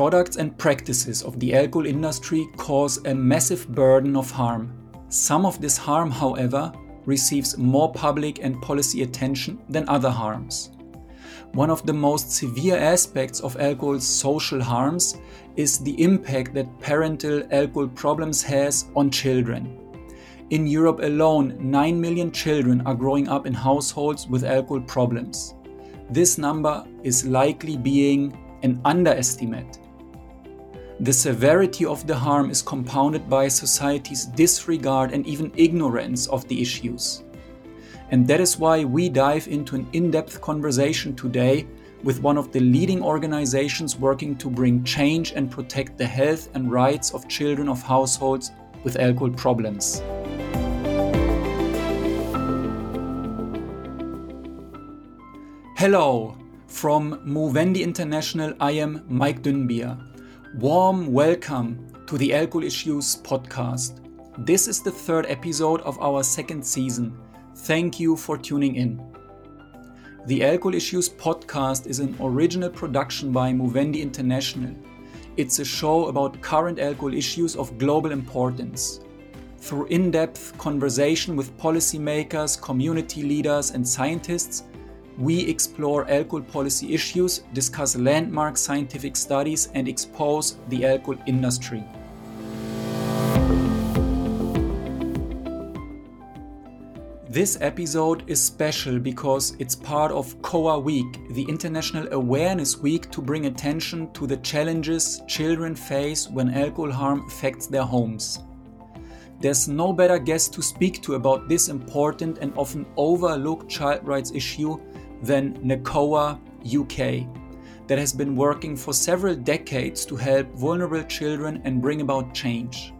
products and practices of the alcohol industry cause a massive burden of harm. Some of this harm, however, receives more public and policy attention than other harms. One of the most severe aspects of alcohol's social harms is the impact that parental alcohol problems has on children. In Europe alone, 9 million children are growing up in households with alcohol problems. This number is likely being an underestimate. The severity of the harm is compounded by society's disregard and even ignorance of the issues. And that is why we dive into an in depth conversation today with one of the leading organizations working to bring change and protect the health and rights of children of households with alcohol problems. Hello, from Movendi International, I am Maik Dünnbier. Warm welcome to the Alcohol Issues podcast. This is the third episode of our second season. Thank you for tuning in. The Alcohol Issues podcast is an original production by Movendi International. It's a show about current alcohol issues of global importance. Through in depth conversation with policymakers, community leaders, and scientists, we explore alcohol policy issues, discuss landmark scientific studies, and expose the alcohol industry. This episode is special because it's part of COA Week, the International Awareness Week to bring attention to the challenges children face when alcohol harm affects their homes. There's no better guest to speak to about this important and often overlooked child rights issue than NACOA UK, that has been working for several decades to help vulnerable children and bring about change.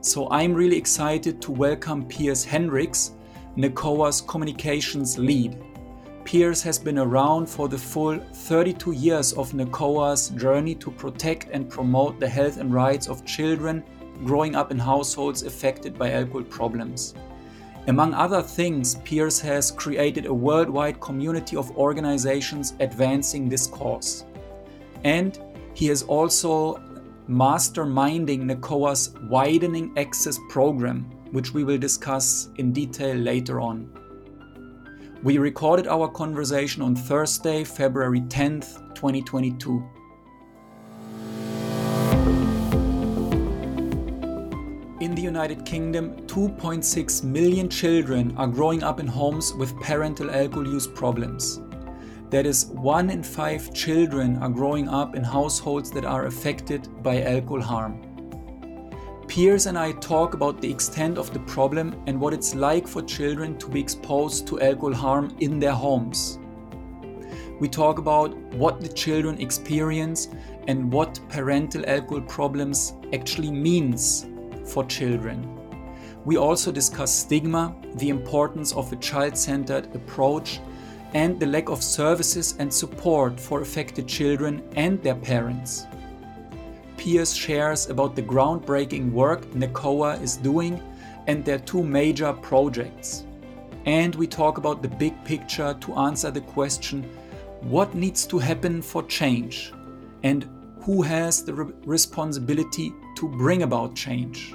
So I'm really excited to welcome Piers Hendricks, NACOA's communications lead. Piers has been around for the full 32 years of NACOA's journey to protect and promote the health and rights of children growing up in households affected by alcohol problems. Among other things, Piers has created a worldwide community of organizations advancing this cause. And he is also masterminding NACOA's Widening Access program, which we will discuss in detail later on. We recorded our conversation on Thursday, February 10th, 2022. United Kingdom, 2.6 million children are growing up in homes with parental alcohol use problems. That is, one in five children are growing up in households that are affected by alcohol harm. Piers and I talk about the extent of the problem and what it's like for children to be exposed to alcohol harm in their homes. We talk about what the children experience and what parental alcohol problems actually means for children. We also discuss stigma, the importance of a child centered approach, and the lack of services and support for affected children and their parents. Piers shares about the groundbreaking work NACOA is doing and their two major projects. And we talk about the big picture to answer the question what needs to happen for change and who has the re- responsibility to bring about change.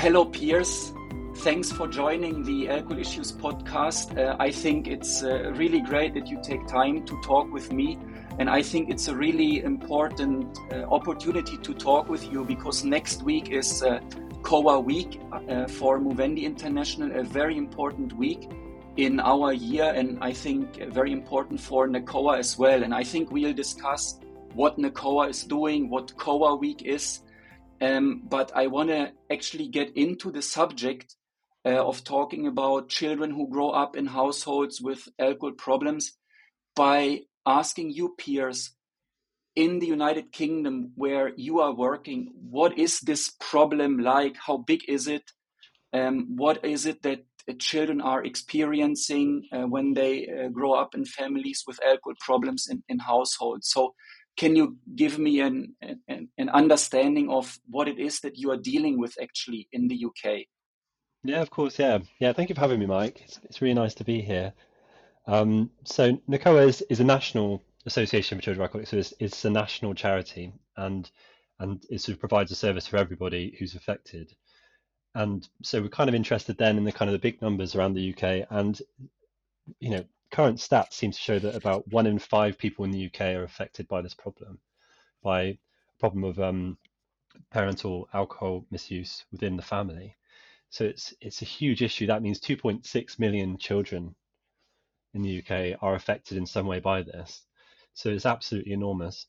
Hello, Piers. Thanks for joining the Alcohol Issues podcast. Uh, I think it's uh, really great that you take time to talk with me. And I think it's a really important uh, opportunity to talk with you because next week is uh, COA week uh, for Movendi International, a very important week in our year. And I think very important for NACOA as well. And I think we'll discuss what NACOA is doing, what COA week is um, but I want to actually get into the subject uh, of talking about children who grow up in households with alcohol problems by asking you, Piers in the United Kingdom where you are working, what is this problem like? How big is it? Um, what is it that uh, children are experiencing uh, when they uh, grow up in families with alcohol problems in, in households? So can you give me an, an, an understanding of what it is that you are dealing with actually in the UK? Yeah, of course. Yeah, yeah. Thank you for having me, Maik. It's, it's really nice to be here. Um, so NACOA is, is a national association for children alcoholics. So it's, it's a national charity, and and it sort of provides a service for everybody who's affected. And so we're kind of interested then in the kind of the big numbers around the UK, and you know, current stats seem to show that about one in five people in the UK are affected by this problem, by a problem of um, parental alcohol misuse within the family. So it's it's a huge issue. That means 2.6 million children in the UK are affected in some way by this. So it's absolutely enormous.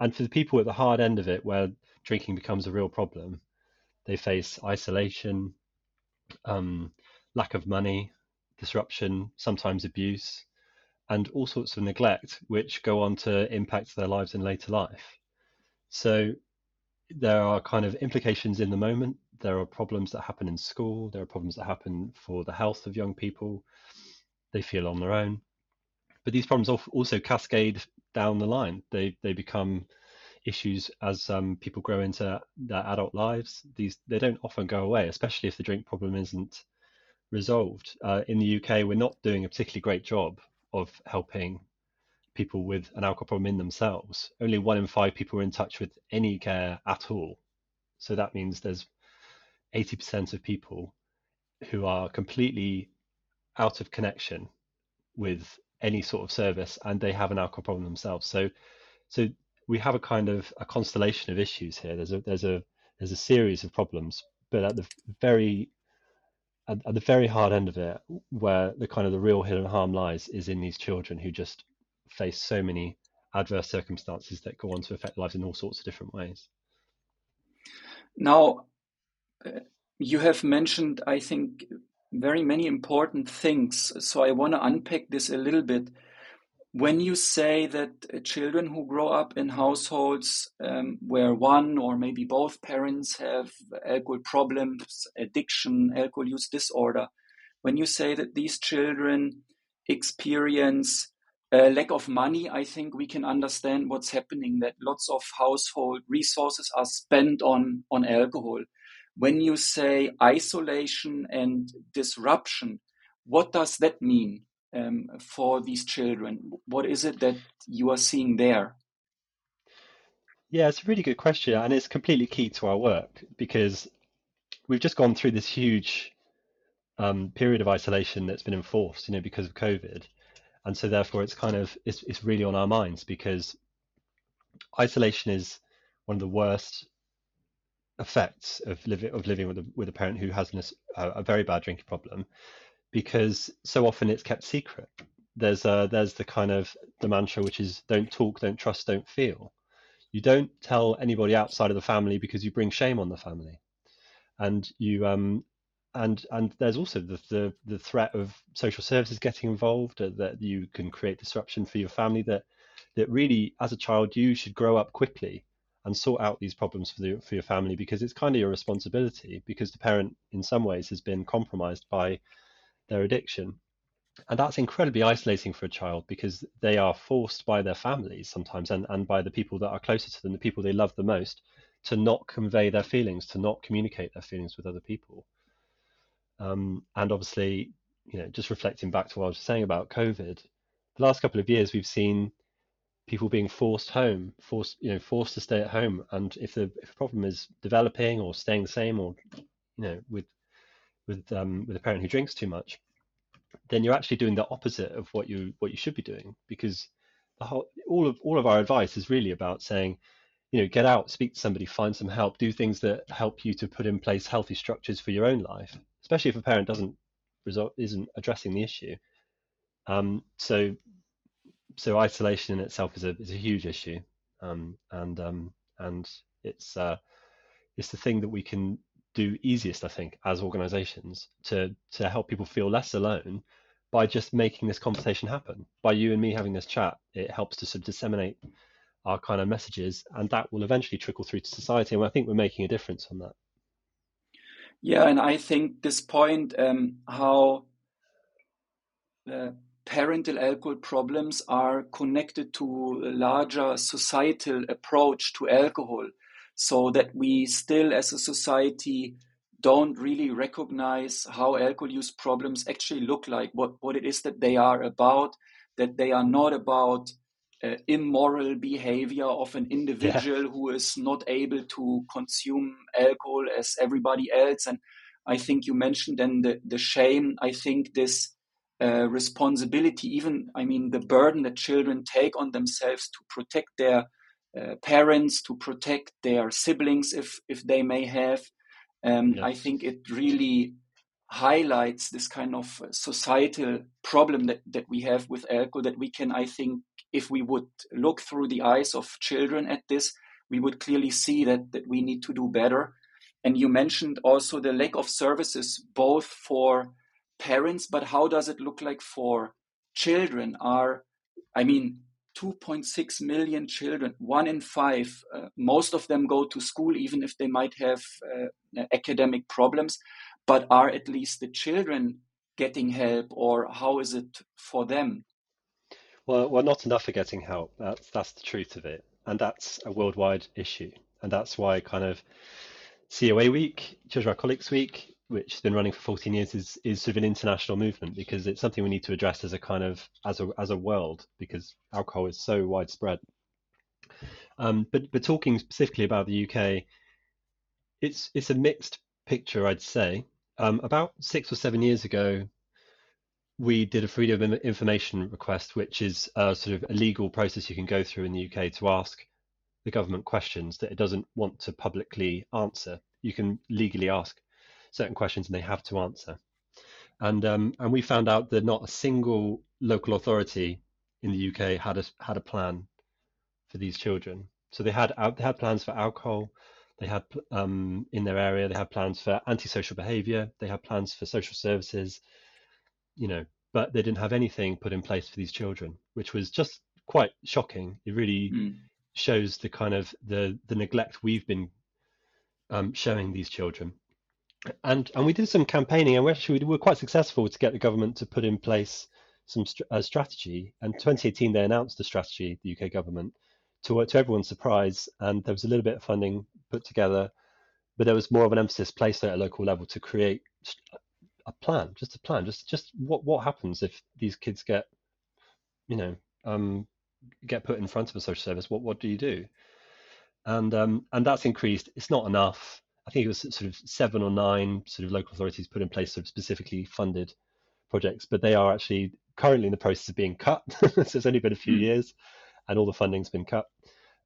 And for the people at the hard end of it, where drinking becomes a real problem, they face isolation, um, lack of money, disruption, sometimes abuse, and all sorts of neglect, which go on to impact their lives in later life. So there are kind of implications in the moment. There are problems that happen in school. There are problems that happen for the health of young people. They feel on their own. But these problems also cascade down the line. They they become issues as um, people grow into their adult lives. These they don't often go away, especially if the drink problem isn't resolved. Uh, in the UK, we're not doing a particularly great job of helping people with an alcohol problem in themselves. Only one in five people are in touch with any care at all. So that means there's 80% of people who are completely out of connection with any sort of service and they have an alcohol problem themselves. So so we have a kind of a constellation of issues here. There's a there's a there's a series of problems, but at the very at, at the very hard end of it, where the kind of the real hidden harm lies, is in these children who just face so many adverse circumstances that go on to affect lives in all sorts of different ways. Now, uh, you have mentioned, I think, very many important things. So I want to unpack this a little bit. When you say that uh, children who grow up in households um, where one or maybe both parents have alcohol problems, addiction, alcohol use disorder, when you say that these children experience a lack of money, I think we can understand what's happening, that lots of household resources are spent on, on alcohol. When you say isolation and disruption, what does that mean? Um, for these children? What is it that you are seeing there? Yeah, it's a really good question, and it's completely key to our work because we've just gone through this huge um, period of isolation that's been enforced, you know, because of COVID, and so therefore it's kind of it's it's really on our minds because isolation is one of the worst effects of living of living with a with a parent who has a, a very bad drinking problem because so often it's kept secret. There's uh, there's the kind of the mantra which is don't talk, don't trust, don't feel. You don't tell anybody outside of the family because you bring shame on the family, and you um and and there's also the the, the threat of social services getting involved uh, that you can create disruption for your family that that really as a child you should grow up quickly and sort out these problems for the for your family because it's kind of your responsibility because the parent in some ways has been compromised by their addiction. And that's incredibly isolating for a child because they are forced by their families sometimes and, and by the people that are closer to them, the people they love the most, to not convey their feelings, to not communicate their feelings with other people. Um, and obviously, you know, just reflecting back to what I was saying about COVID, the last couple of years we've seen people being forced home, forced, you know, forced to stay at home. And if the if a problem is developing or staying the same, or you know, with with um, with a parent who drinks too much, then you're actually doing the opposite of what you what you should be doing because the whole all of all of our advice is really about saying, you know, get out, speak to somebody, find some help, do things that help you to put in place healthy structures for your own life, especially if a parent doesn't result isn't addressing the issue. Um, so so isolation in itself is a is a huge issue, um, and um, and it's uh, it's the thing that we can do easiest, I think, as organizations to to help people feel less alone by just making this conversation happen. By you and me having this chat, it helps to sort of disseminate our kind of messages, and that will eventually trickle through to society. And I think we're making a difference on that. Yeah, and I think this point, um, how parental alcohol problems are connected to a larger societal approach to alcohol so that we still as a society don't really recognize how alcohol use problems actually look like, what, what it is that they are about, that they are not about uh, immoral behavior of an individual yeah. who is not able to consume alcohol as everybody else. And I think you mentioned then the, the shame. I think this uh, responsibility, even, I mean, the burden that children take on themselves to protect their uh, parents, to protect their siblings if, if they may have. Um, I think it really highlights this kind of societal problem that, that we have with alcohol that we can, I think, if we would look through the eyes of children at this, we would clearly see that, that we need to do better. And you mentioned also the lack of services, both for parents, but how does it look like for children? Are, I mean, 2.6 million children, one in five, uh, most of them go to school, even if they might have uh, academic problems. But are at least the children getting help, or how is it for them? Well, well, not enough for getting help. That's that's the truth of it, and that's a worldwide issue, and that's why kind of COA Week, Children Alcoholics Week, which has been running for 14 years, is is sort of an international movement because it's something we need to address as a kind of as a as a world because alcohol is so widespread. Um, but but talking specifically about the UK, it's it's a mixed picture, I'd say. Um, about six or seven years ago, we did a freedom of information request, which is a sort of a legal process you can go through in the UK to ask the government questions that it doesn't want to publicly answer. You can legally ask certain questions and they have to answer. And um, and we found out that not a single local authority in the UK had a had a plan for these children. So they had they had plans for alcohol, they had um, in their area they had plans for antisocial behaviour, they had plans for social services, you know, but they didn't have anything put in place for these children, which was just quite shocking. It really mm. shows the kind of the the neglect we've been um, showing these children. And and we did some campaigning, and we actually we were quite successful to get the government to put in place some st- strategy. And 2018 they announced a strategy, the UK government, to to everyone's surprise, and there was a little bit of funding put together, but there was more of an emphasis placed at a local level to create a plan, just a plan, just just what what happens if these kids get, you know, um, get put in front of a social service? What what do you do? And um, and that's increased. It's not enough. I think it was sort of seven or nine sort of local authorities put in place sort of specifically funded projects, but they are actually currently in the process of being cut. so it's only been a few mm. years, and all the funding's been cut.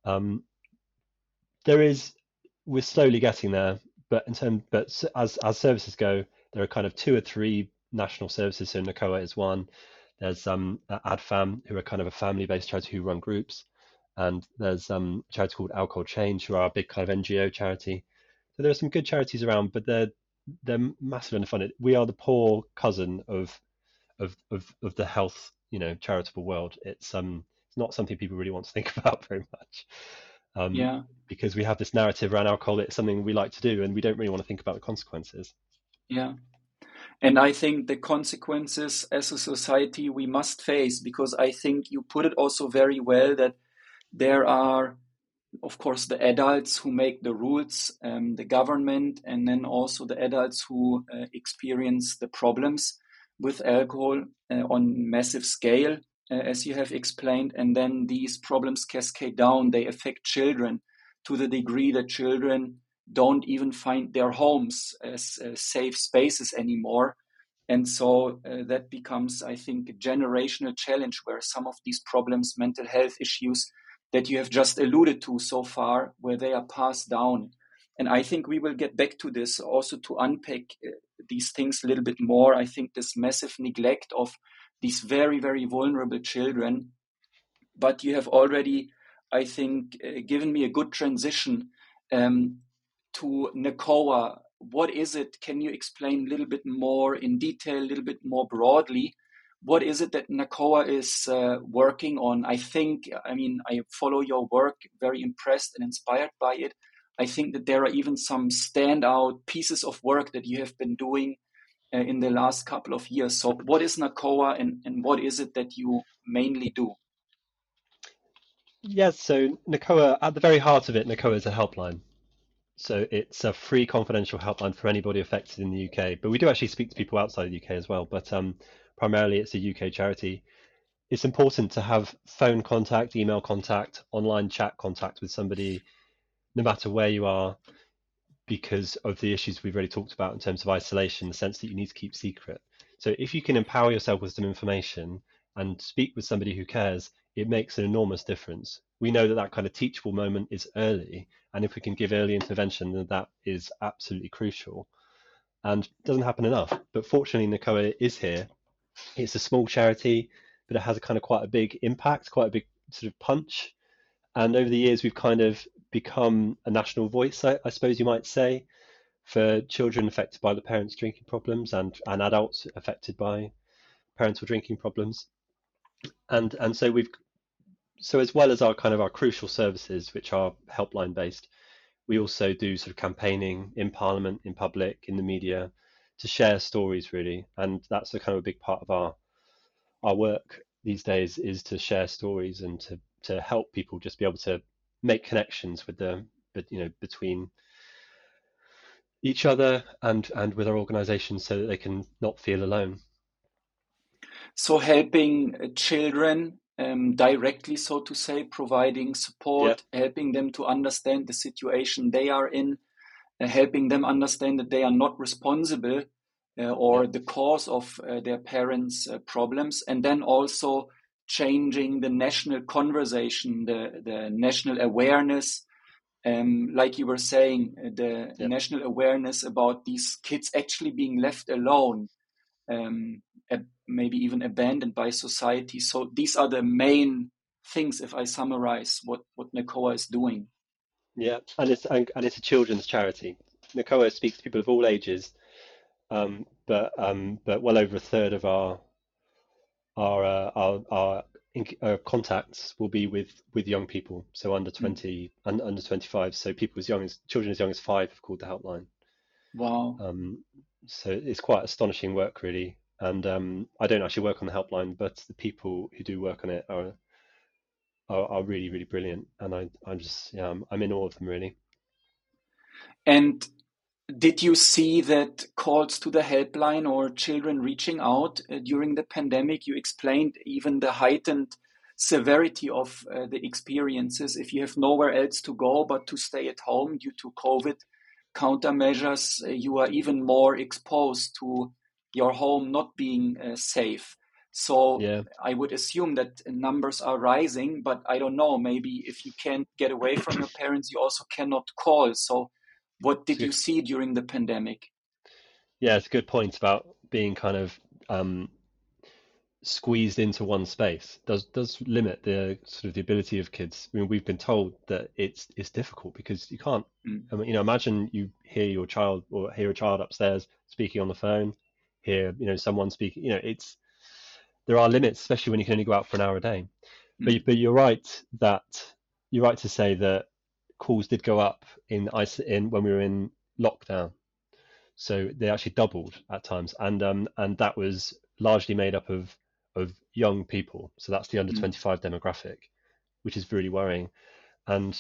Um, there is, we're slowly getting there, but in terms, but as as services go, there are kind of two or three national services. So NACOA is one. There's um, ADFAM, who are kind of a family-based charity who run groups, and there's um, a charity called Alcohol Change, who are a big kind of NGO charity. So there are some good charities around, but they're they're massively underfunded. We are the poor cousin of of of, of the health, you know, charitable world. It's um it's not something people really want to think about very much. Um, yeah. Because we have this narrative around alcohol, it's something we like to do, and we don't really want to think about the consequences. Yeah. And I think the consequences as a society we must face because I think you put it also very well that there are, of course, the adults who make the rules, um, the government, and then also the adults who uh, experience the problems with alcohol uh, on massive scale, uh, as you have explained. And then these problems cascade down, they affect children to the degree that children don't even find their homes as uh, safe spaces anymore. And so uh, that becomes, I think, a generational challenge where some of these problems, mental health issues that you have just alluded to so far, where they are passed down. And I think we will get back to this also to unpack uh, these things a little bit more. I think this massive neglect of these very, very vulnerable children. But you have already, I think, uh, given me a good transition um, to NACOA. What is it? Can you explain a little bit more in detail, a little bit more broadly? What is it that NACOA is uh, working on? I think, I mean, I follow your work, very impressed and inspired by it. I think that there are even some standout pieces of work that you have been doing uh, in the last couple of years. So, what is NACOA and, and what is it that you mainly do? Yes, so NACOA, at the very heart of it, NACOA is a helpline. So it's a free confidential helpline for anybody affected in the UK. But we do actually speak to people outside the UK as well. But um, primarily it's a UK charity. It's important to have phone contact, email contact, online chat contact with somebody, no matter where you are, because of the issues we've already talked about in terms of isolation, the sense that you need to keep secret. So if you can empower yourself with some information and speak with somebody who cares, it makes an enormous difference. We know that that kind of teachable moment is early, and if we can give early intervention, then that is absolutely crucial. And doesn't happen enough. But fortunately, NACOA is here. It's a small charity, but it has a kind of quite a big impact, quite a big sort of punch. And over the years, we've kind of become a national voice, I, I suppose you might say, for children affected by the parents' drinking problems and, and adults affected by parental drinking problems. And and so we've so as well as our kind of our crucial services, which are helpline based, we also do sort of campaigning in Parliament, in public, in the media, to share stories really, and that's a kind of a big part of our our work these days is to share stories and to to help people just be able to make connections with the but you know between each other and and with our organizations so that they can not feel alone so helping children um, directly, so to say, providing support, yeah. helping them to understand the situation they are in, helping them understand that they are not responsible uh, or the cause of uh, their parents' uh, problems, and then also changing the national conversation, the, the national awareness. Um, like you were saying, uh, the national awareness about these kids actually being left alone. Um, maybe even abandoned by society. So these are the main things, if I summarize what what NACOA is doing. Yeah, and it's and, and it's a children's charity. NACOA speaks to people of all ages, um, but um, but well over a third of our our uh, our, our uh, contacts will be with with young people, so under hmm. twenty mm. and under twenty five. So people as young as children as young as five have called the helpline. Wow. Um, so it's quite astonishing work, really. And um, I don't actually work on the helpline, but the people who do work on it are are, are really really brilliant, and I I'm just yeah I'm, I'm in awe of them really. And did you see that calls to the helpline or children reaching out uh, during the pandemic? You explained even the heightened severity of uh, the experiences. If you have nowhere else to go but to stay at home due to COVID countermeasures, uh, you are even more exposed to your home not being uh, safe. So yeah. I would assume that numbers are rising, but I don't know. Maybe if you can't get away from your parents, you also cannot call. So, what did you see during the pandemic? Yeah, it's a good point about being kind of um, squeezed into one space. Does does limit the sort of the ability of kids. I mean, we've been told that it's it's difficult because you can't. Mm. I mean, you know, imagine you hear your child or hear a child upstairs speaking on the phone hear you know someone speaking you know it's there are limits especially when you can only go out for an hour a day. Mm. but but you're right that you're right to say that calls did go up in in when we were in lockdown. So they actually doubled at times and um and that was largely made up of of young people. So that's the under mm. 25 demographic which is really worrying. And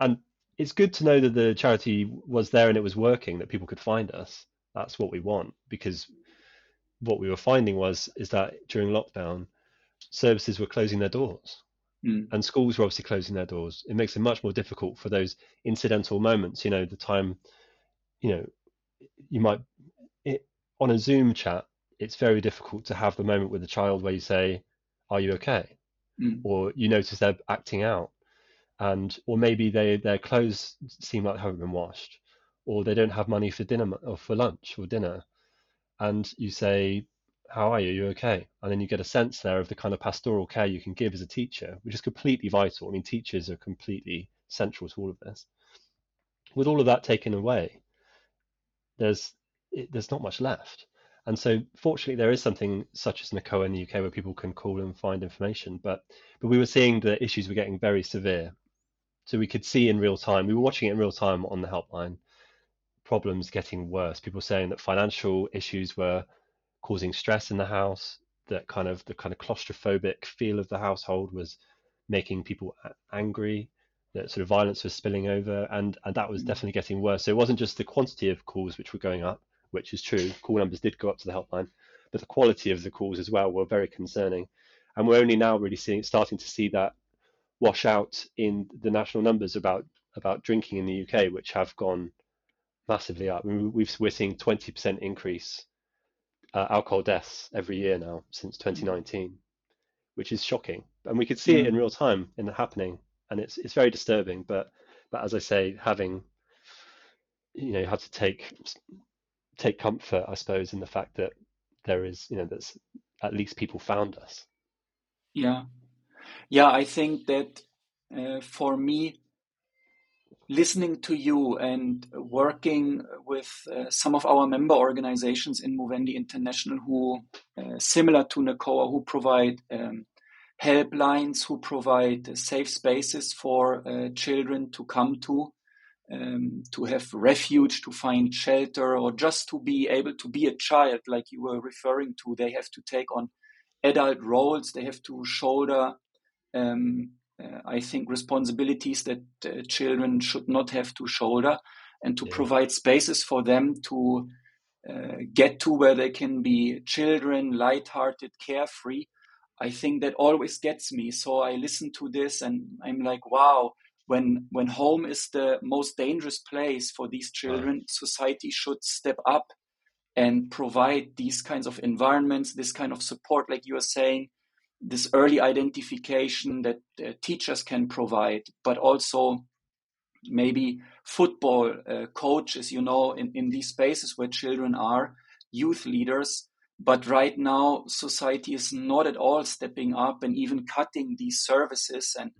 and it's good to know that the charity was there and it was working that people could find us. That's what we want because what we were finding was is that during lockdown services were closing their doors. Mm. and schools were obviously closing their doors. It makes it much more difficult for those incidental moments you know the time you know you might it, on a zoom chat it's very difficult to have the moment with the child where you say are you okay? Mm. or you notice they're acting out. And or maybe they their clothes seem like they haven't been washed. Or they don't have money for dinner or for lunch or dinner, and you say, "How are you? You okay?" And then you get a sense there of the kind of pastoral care you can give as a teacher, which is completely vital. I mean, teachers are completely central to all of this. With all of that taken away, there's it, there's not much left. And so, fortunately, there is something such as NACOA in the UK where people can call and find information. But but we were seeing the issues were getting very severe, so we could see in real time. We were watching it in real time on the helpline, problems getting worse. People saying that financial issues were causing stress in the house, that kind of the kind of claustrophobic feel of the household was making people angry, that sort of violence was spilling over, and and that was mm. definitely getting worse. So it wasn't just the quantity of calls which were going up, which is true. Call numbers did go up to the helpline, but the quality of the calls as well were very concerning. And we're only now really seeing starting to see that wash out in the national numbers about about drinking in the UK, which have gone massively up. We've, we're seeing 20% increase uh, alcohol deaths every year now since 2019, which is shocking. And we could see it in mm. real time in the happening, and it's it's very disturbing. But but as I say, having you know, you have to take take comfort, I suppose, in the fact that there is, you know, that's at least people found us. Yeah, yeah. I think that uh, for me, listening to you and working with uh, some of our member organizations in Movendi International, who, uh, similar to NACOA, who provide um, helplines, who provide safe spaces for uh, children to come to um, to have refuge, to find shelter, or just to be able to be a child, like you were referring to. They have to take on adult roles. They have to shoulder, um, uh, I think, responsibilities that uh, children should not have to shoulder, and to yeah. provide spaces for them to uh, get to where they can be children, light-hearted, carefree. I think that always gets me. So I listen to this and I'm like, wow, when when home is the most dangerous place for these children right. society should step up and provide these kinds of environments this kind of support like you are saying this early identification that uh, teachers can provide but also maybe football uh, coaches you know in, in these spaces where children are youth leaders. But right now society is not at all stepping up and even cutting these services. And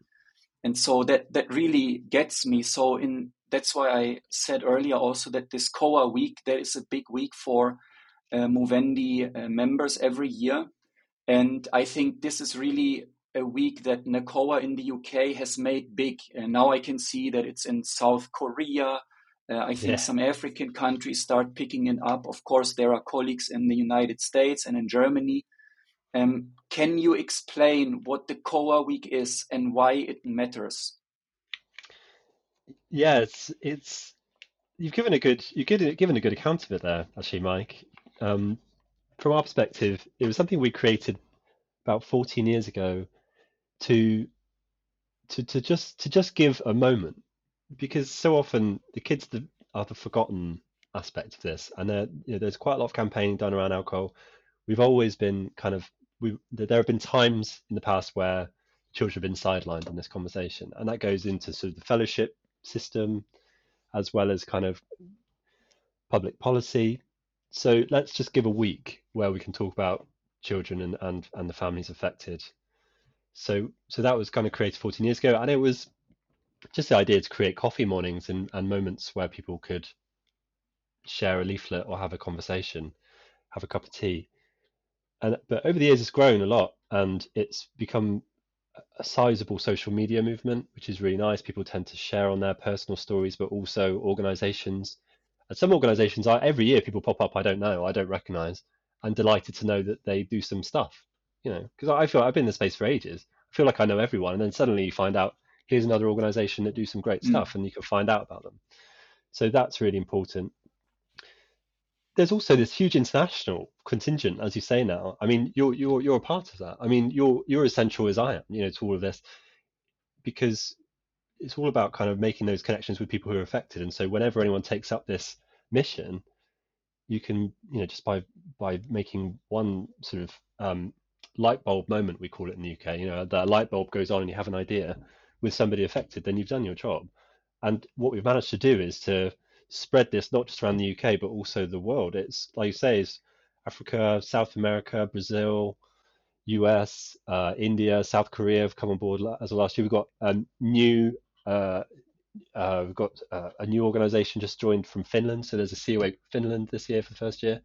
and so that that really gets me. So in that's why i said earlier also that this coa week there is a big week for uh, movendi uh, members every year and i think this is really a week that NACOA in the UK has made big. And now I can see that it's in South Korea. Uh, I think yeah. some African countries start picking it up. Of course, there are colleagues in the United States and in Germany. Um, can you explain what the COA week is and why it matters? Yeah, it's it's you've given a good you've given, given a good account of it there, actually, Maik. Um, from our perspective, it was something we created about 14 years ago to to to just to just give a moment because so often the kids are the forgotten aspect of this, and you know, there's quite a lot of campaigning done around alcohol. We've always been kind of we there have been times in the past where children have been sidelined in this conversation, and that goes into sort of the fellowship system as well as kind of public policy. So let's just give a week where we can talk about children and and, and the families affected. So so that was kind of created 14 years ago, and it was just the idea to create coffee mornings and, and moments where people could share a leaflet or have a conversation, have a cup of tea. And but over the years it's grown a lot and it's become a sizable social media movement which is really nice. People tend to share on their personal stories but also organizations and some organizations are every year people pop up i don't know i don't recognize i'm delighted to know that they do some stuff you know because i feel i've been in the space for ages i feel like i know everyone and then suddenly you find out here's another organization that do some great mm. stuff and you can find out about them so that's really important there's also this huge international contingent, as you say now. I mean, you're you're you're a part of that. I mean, you're you're essential as I am, you know, to all of this, because it's all about kind of making those connections with people who are affected. And so, whenever anyone takes up this mission, you can, you know, just by by making one sort of um, light bulb moment, we call it in the UK. You know, that light bulb goes on, and you have an idea with somebody affected, then you've done your job. And what we've managed to do is to spread this not just around the UK but also the world. It's like you say, is Africa, South America, Brazil, US, uh, India, South Korea have come on board as of last year. We've got a new uh, uh, we've got uh, a new organization just joined from Finland. So there's a COA Finland this year for the first year.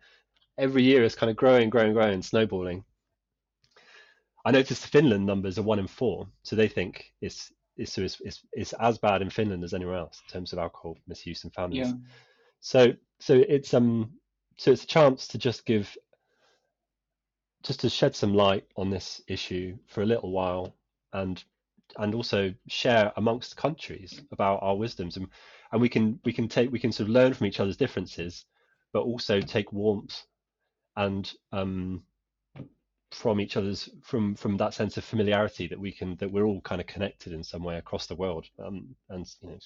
Every year is kind of growing, growing, growing, snowballing. I noticed the Finland numbers are one in four, so they think it's is, is, is, as bad in Finland as anywhere else in terms of alcohol misuse and families. Yeah. So so it's um so it's a chance to just give just to shed some light on this issue for a little while and and also share amongst countries about our wisdoms. And and we can we can take we can sort of learn from each other's differences but also take warmth and um, from each other's from from that sense of familiarity that we can that we're all kind of connected in some way across the world. Um, and you know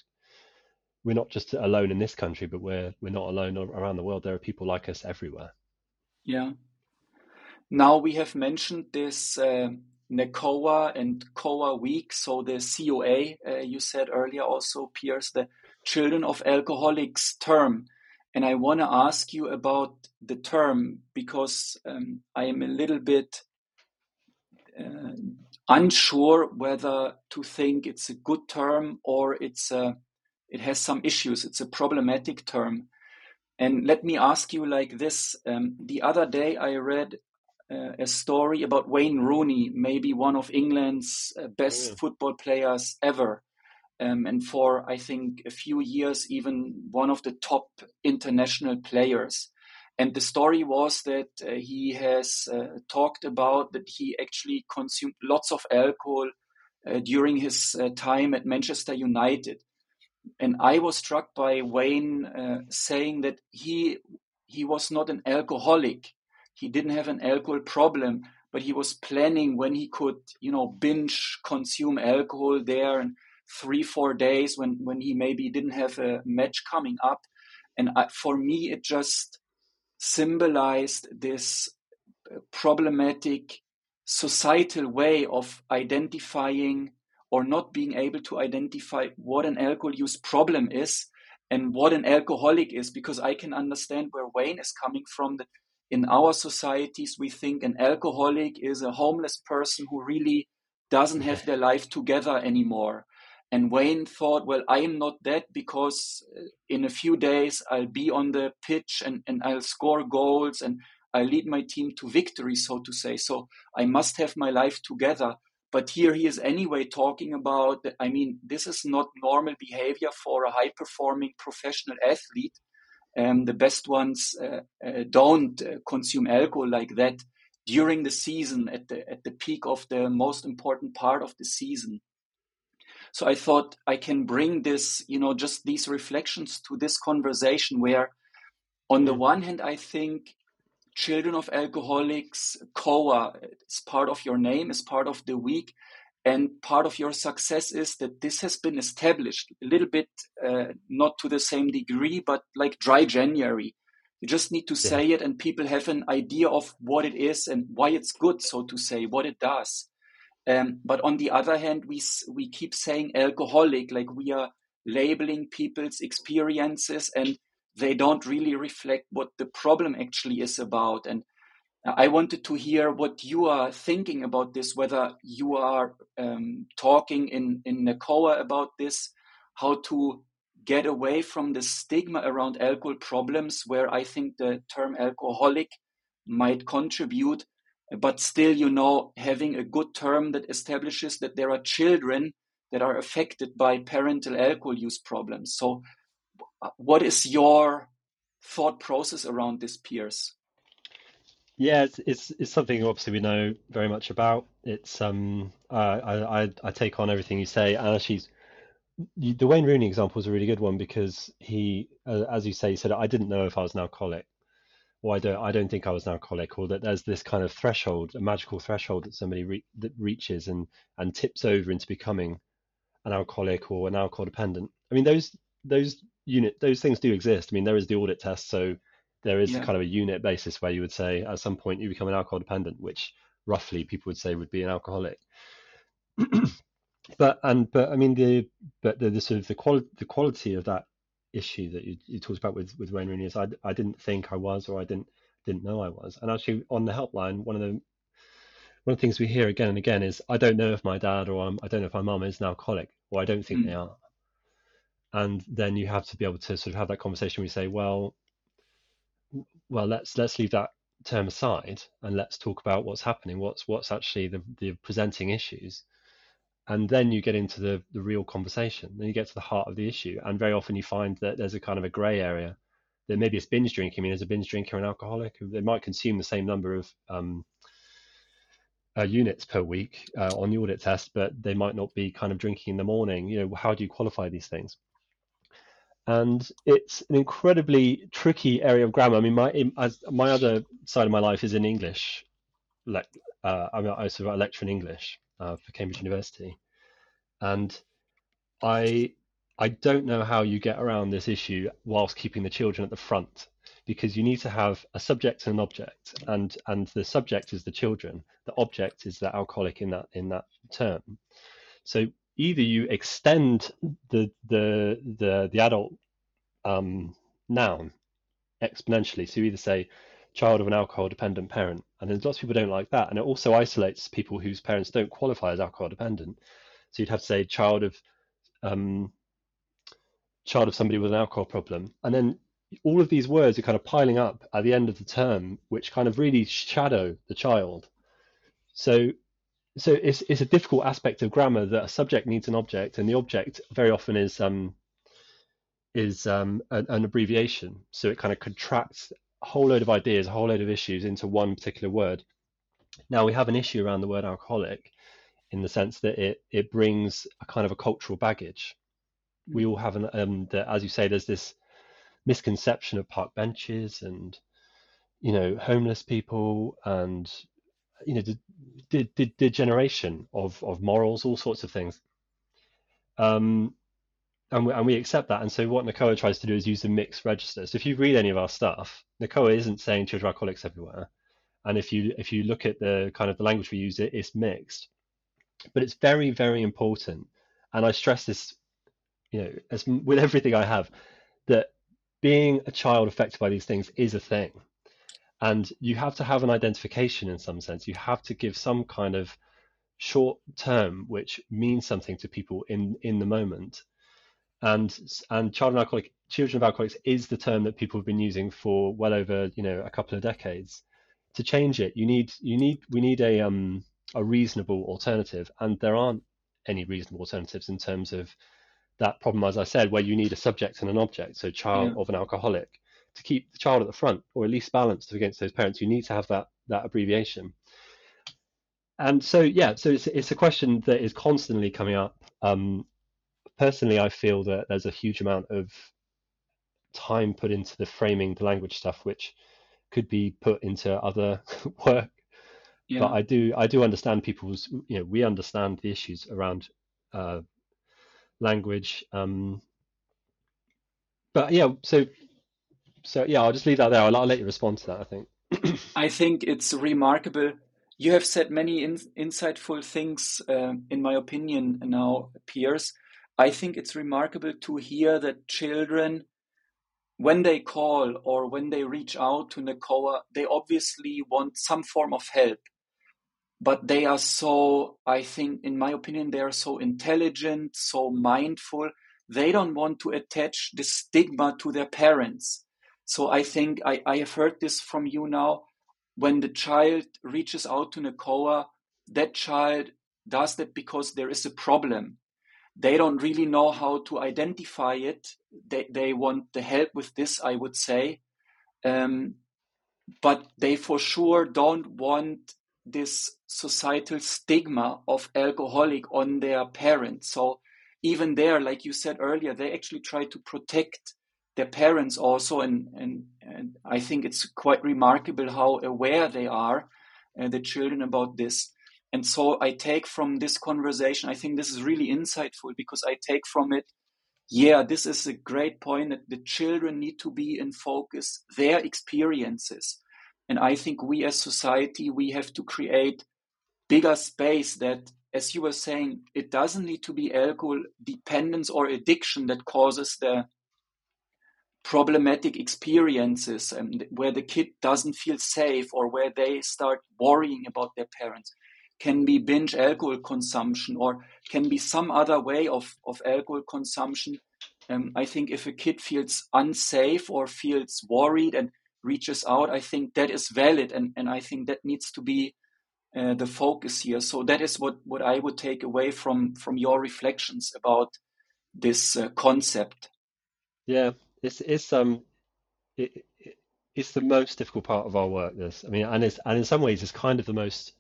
we're not just alone in this country but we're we're not alone around the world. There are people like us everywhere. Yeah. Now we have mentioned this uh, NACOA and COA week so the COA uh, you said earlier also Piers the children of alcoholics term and I want to ask you about the term because um, I am a little bit uh, unsure whether to think it's a good term or it's a, it has some issues. It's a problematic term. And let me ask you like this. Um, the other day I read uh, a story about Wayne Rooney, maybe one of England's uh, best yeah. football players ever um, and for I think a few years even one of the top international players. And the story was that uh, he has uh, talked about that he actually consumed lots of alcohol uh, during his uh, time at Manchester United. And I was struck by Wayne uh, saying that he he was not an alcoholic. He didn't have an alcohol problem, but he was planning when he could, you know, binge consume alcohol there and three four days when when he maybe didn't have a match coming up. And I, for me it just symbolized this uh, problematic societal way of identifying or not being able to identify what an alcohol use problem is and what an alcoholic is because i can understand where wayne is coming from that in our societies we think an alcoholic is a homeless person who really doesn't have their life together anymore and Wayne thought, well, I am not that because uh, in a few days I'll be on the pitch and, and I'll score goals and I'll lead my team to victory, so to say. So I must have my life together. But here he is anyway talking about, I mean, this is not normal behavior for a high performing professional athlete. Um, the best ones uh, uh, don't uh, consume alcohol like that during the season at the at the peak of the most important part of the season. So I thought I can bring this, you know, just these reflections to this conversation where, on the mm. one hand, I think Children of Alcoholics, COA, is part of your name, is part of the week. And part of your success is that this has been established a little bit, uh, not to the same degree, but like dry January. You just need to yeah. say it, and people have an idea of what it is and why it's good, so to say, what it does. Um, but on the other hand, we we keep saying alcoholic, like we are labeling people's experiences, and they don't really reflect what the problem actually is about. And I wanted to hear what you are thinking about this, whether you are um, talking in in NACOA about this, how to get away from the stigma around alcohol problems, where I think the term alcoholic might contribute but still, you know, having a good term that establishes that there are children that are affected by parental alcohol use problems. So, uh, what is your thought process around this, Piers? Yeah, it's, it's, it's something obviously we know very much about. It's um uh, I, I I take on everything you say, and actually, the Wayne Rooney example is a really good one because he, uh, as you say, he said I didn't know if I was an alcoholic or I don't, I don't think I was an alcoholic, or that there's this kind of threshold, a magical threshold that somebody re- that reaches and and tips over into becoming an alcoholic or an alcohol dependent. I mean, those those unit those things do exist. I mean, there is the audit test, so there is yeah. kind of a unit basis where you would say at some point you become an alcohol dependent, which roughly people would say would be an alcoholic. but and but I mean the but the, the sort of the quality the quality of that issue that you, you talked about with with Wayne Rooney is I, I didn't think I was or I didn't didn't know I was. And actually on the helpline, one of the one of the things we hear again and again is I don't know if my dad or I'm, I do not know if my mum is an alcoholic or I don't think mm. they are. And then you have to be able to sort of have that conversation where you say, well, well, let's let's leave that term aside and let's talk about what's happening, what's what's actually the, the presenting issues. And then you get into the, the real conversation. Then you get to the heart of the issue. And very often you find that there's a kind of a gray area. That maybe it's binge drinking. I mean there's a binge drinker and alcoholic. They might consume the same number of um, uh, units per week uh, on the audit test, but they might not be kind of drinking in the morning. You know, how do you qualify these things? And it's an incredibly tricky area of grammar. I mean, my as, my other side of my life is in English. Like, uh, I'm also a lecturer in English uh, for Cambridge University, and I I don't know how you get around this issue whilst keeping the children at the front because you need to have a subject and an object and and the subject is the children the object is the alcoholic in that in that term so either you extend the the the, the adult um, noun exponentially. So you either say child of an alcohol dependent parent and then lots of people don't like that. And it also isolates people whose parents don't qualify as alcohol dependent. So you'd have to say child of um, child of somebody with an alcohol problem. And then all of these words are kind of piling up at the end of the term, which kind of really shadow the child. So, so it's it's a difficult aspect of grammar that a subject needs an object, and the object very often is um, is um, an, an abbreviation. So it kind of contracts a whole load of ideas, a whole load of issues into one particular word. Now we have an issue around the word alcoholic, in the sense that it it brings a kind of a cultural baggage. We all have an um, that, as you say, there's this misconception of park benches and you know homeless people and you know the, the, degeneration of of morals all sorts of things. Um and we, and we accept that. And so what NACOA tries to do is use the mixed register so if you read any of our stuff NACOA isn't saying children alcoholics everywhere. And if you if you look at the kind of the language we use it it's mixed. But it's very very important. And i stress this you know as with everything i have that being a child affected by these things is a thing. And you have to have an identification in some sense. You have to give some kind of short term which means something to people in in the moment. And and child of alcoholic children of alcoholics is the term that people have been using for well over you know a couple of decades. To change it, you need you need we need a um a reasonable alternative, and there aren't any reasonable alternatives in terms of that problem, as I said, where you need a subject and an object. So, child yeah. of an alcoholic to keep the child at the front, or at least balanced against those parents, you need to have that that abbreviation. And so, yeah, so it's it's a question that is constantly coming up. Um, personally, I feel that there's a huge amount of time put into the framing the language stuff, which could be put into other work. Yeah. But I do I do understand people's you know we understand the issues around uh, language. Um, but yeah, so so yeah, I'll just leave that there. I'll, I'll let you respond to that. I think. I think it's remarkable. You have said many in, insightful things, uh, in my opinion, now, Piers. I think it's remarkable to hear that children, when they call or when they reach out to NACOA, they obviously want some form of help but they are so i think in my opinion they are so intelligent so mindful they don't want to attach the stigma to their parents so i think i, I have heard this from you now. When the child reaches out to NACOA, that child does that because there is a problem. They don't really know how to identify it. They, they want the help with this i would say. Um, but they for sure don't want this societal stigma of alcoholic on their parents. So even there, like you said earlier, they actually try to protect their parents also, and and, and I think it's quite remarkable how aware they are, uh, the children, about this. And so I take from this conversation, I think this is really insightful because I take from it, yeah, this is a great point that the children need to be in focus, their experiences and I think we as society, we have to create bigger space that, as you were saying, it doesn't need to be alcohol dependence or addiction that causes the problematic experiences and where the kid doesn't feel safe or where they start worrying about their parents can be binge alcohol consumption or can be some other way of, of alcohol consumption. Um, I think if a kid feels unsafe or feels worried and reaches out, I think that is valid, and and I think that needs to be uh, the focus here. So that is what what I would take away from from your reflections about this uh, concept. Yeah, it's it's um it, it's the most difficult part of our work. This, I mean, and it's and in some ways it's kind of the most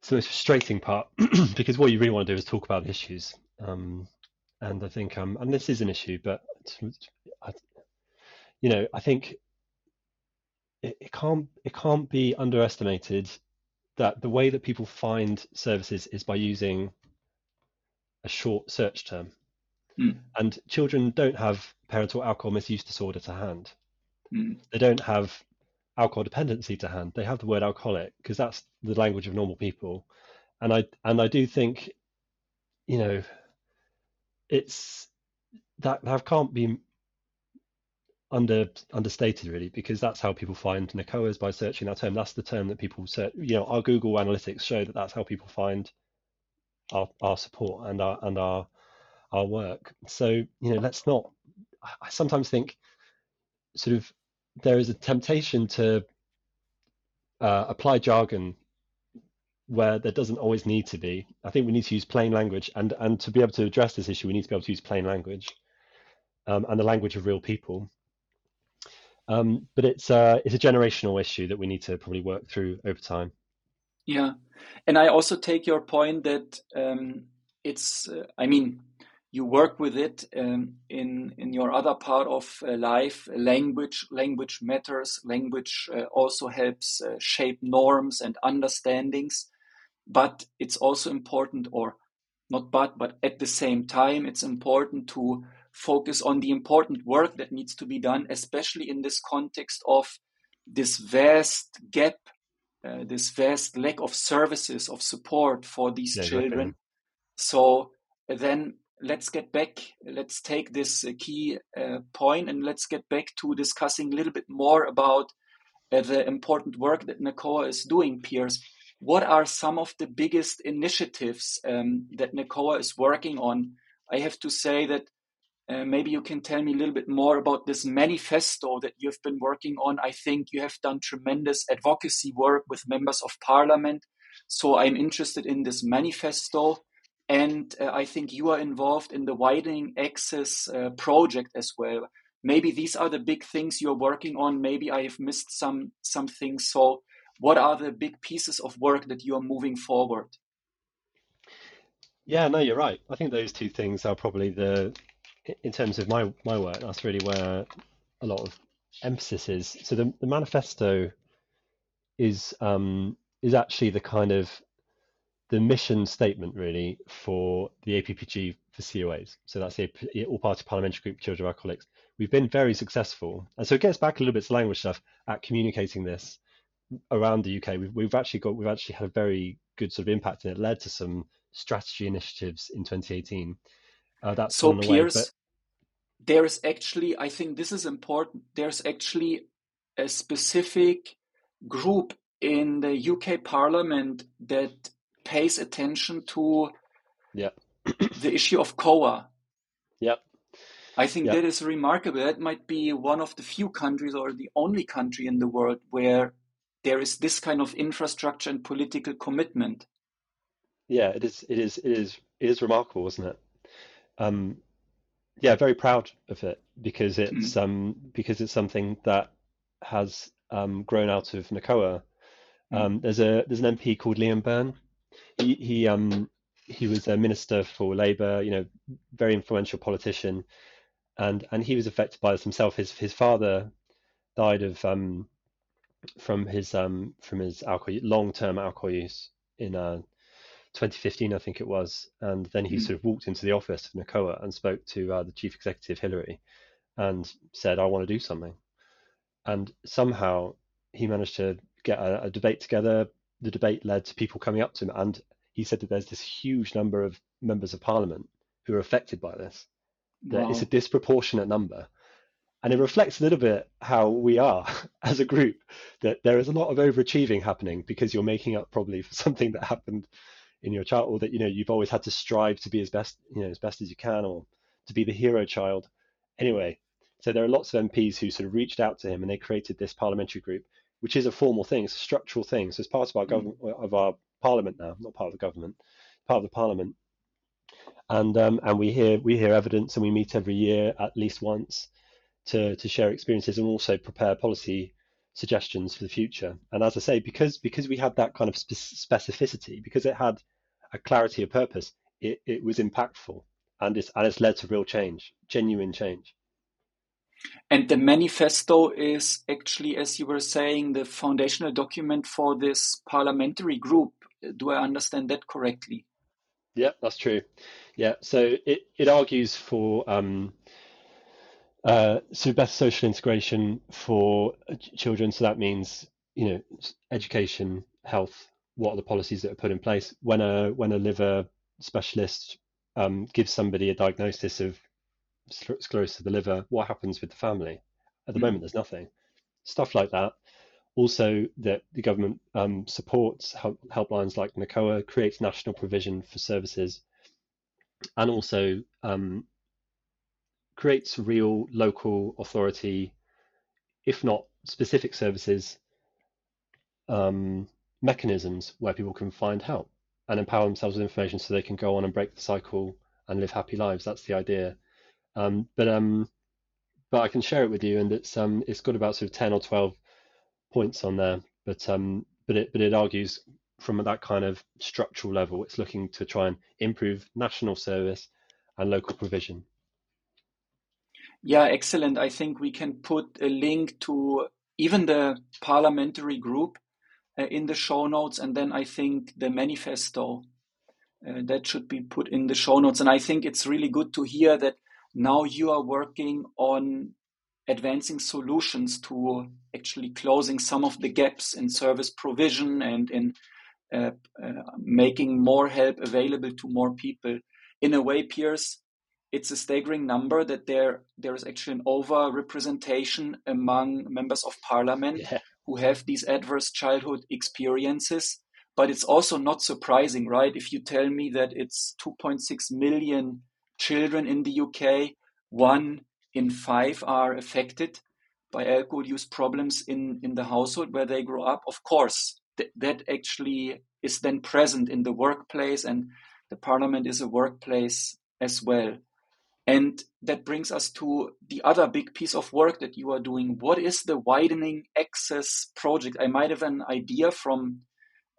it's the most frustrating part because what you really want to do is talk about issues. Um, and I think, um, and this is an issue, but I, you know, I think it, it can't it can't be underestimated that the way that people find services is by using a short search term. Mm. And children don't have parental alcohol misuse disorder to hand. Mm. They don't have alcohol dependency to hand. They have the word alcoholic because that's the language of normal people. And I and I do think, you know, it's that that can't be under understated really because that's how people find NACOAs by searching that term. That's the term that people search. You know, our Google Analytics show that that's how people find our our support and our and our our work. So you know, let's not. I sometimes think, sort of, there is a temptation to uh, apply jargon where there doesn't always need to be. I think we need to use plain language, and and to be able to address this issue, we need to be able to use plain language, um, and the language of real people. Um, but it's uh, it's a generational issue that we need to probably work through over time. Yeah, and I also take your point that um, it's. Uh, I mean, you work with it um, in in your other part of uh, life. Language, language matters. Language uh, also helps uh, shape norms and understandings. But it's also important, or not but, but at the same time, it's important to focus on the important work that needs to be done, especially in this context of this vast gap, uh, this vast lack of services, of support for these yeah, children. So then let's get back, let's take this uh, key uh, point and let's get back to discussing a little bit more about uh, the important work that NACOA is doing, Piers. What are some of the biggest initiatives um, that NACOA is working on? I have to say that uh, maybe you can tell me a little bit more about this manifesto that you've been working on. I think you have done tremendous advocacy work with members of parliament. So I'm interested in this manifesto. And uh, I think you are involved in the widening access uh, project as well. Maybe these are the big things you're working on. Maybe I have missed some some things. So, what are the big pieces of work that you are moving forward? Yeah, no, you're right. I think those two things are probably the in terms of my my work, that's really where a lot of emphasis is. So the, the manifesto is um, is actually the kind of the mission statement really for the APPG for COAs. So that's the All Party Parliamentary Group Children of Alcoholics. We've been very successful, and so it gets back a little bit to language stuff at communicating this around the UK. We've, we've actually got we've actually had a very good sort of impact, and it led to some strategy initiatives in 2018. Uh, that's so Piers, but there is actually, I think this is important, there's actually a specific group in the UK Parliament that pays attention to yeah. the issue of COA. Yep. I think yep. that is remarkable. That might be one of the few countries or the only country in the world where there is this kind of infrastructure and political commitment. Yeah, it is. It is. It is. It is remarkable, isn't it? Um, yeah, very proud of it because it's mm. um because it's something that has um grown out of NACOA. Mm. Um, there's a there's an MP called Liam Byrne. He he um he was a minister for Labour, you know, very influential politician, and and he was affected by this himself. His his father died of um from his um from his alcohol long term alcohol use in uh 2015, I think it was, and then he mm. sort of walked into the office of NACOA and spoke to uh, the chief executive Hilary, and said, "I want to do something," and somehow he managed to get a, a debate together. The debate led to people coming up to him, and he said that there's this huge number of members of parliament who are affected by this. That wow. it's a disproportionate number, and it reflects a little bit how we are as a group. That there is a lot of overachieving happening because you're making up probably for something that happened in your childhood that you know you've always had to strive to be as best you know as best as you can or to be the hero child anyway so there are lots of mps who sort of reached out to him and they created this parliamentary group which is a formal thing it's a structural thing so it's part of our government of our parliament now not part of the government part of the parliament and um, and we hear we hear evidence and we meet every year at least once to to share experiences and also prepare policy suggestions for the future. And as I say, because because we had that kind of specificity, because it had a clarity of purpose, it, it was impactful and it's and it's led to real change, genuine change. And the manifesto is actually, as you were saying, the foundational document for this parliamentary group. Do I understand that correctly? Yeah, that's true. Yeah, so it, it argues for um, uh, so better social integration for children. So that means you know education, health. What are the policies that are put in place when a when a liver specialist um, gives somebody a diagnosis of sclerosis of the liver, what happens with the family? At the mm. moment, there's nothing. Stuff like that. Also, that the government um, supports help, helplines like NACOA, creates national provision for services, and also um, creates real local authority, if not specific services, um, mechanisms where people can find help and empower themselves with information so they can go on and break the cycle and live happy lives. That's the idea. Um, but um, but I can share it with you, and it's um, it's got about sort of ten or twelve points on there. But um, but it but it argues from that kind of structural level, it's looking to try and improve national service and local provision. Yeah, excellent. I think we can put a link to even the parliamentary group uh, in the show notes, and then I think the manifesto uh, that should be put in the show notes. And I think it's really good to hear that now you are working on advancing solutions to actually closing some of the gaps in service provision and in uh, uh, making more help available to more people. In a way, Piers, it's a staggering number that there there is actually an over representation among members of parliament yeah. who have these adverse childhood experiences. But it's also not surprising, right? If you tell me that it's 2.6 million children in the UK, one in five are affected by alcohol use problems in, in the household where they grow up. Of course, th- that actually is then present in the workplace, and the parliament is a workplace as well. And that brings us to the other big piece of work that you are doing. What is the widening access project? I might have an idea from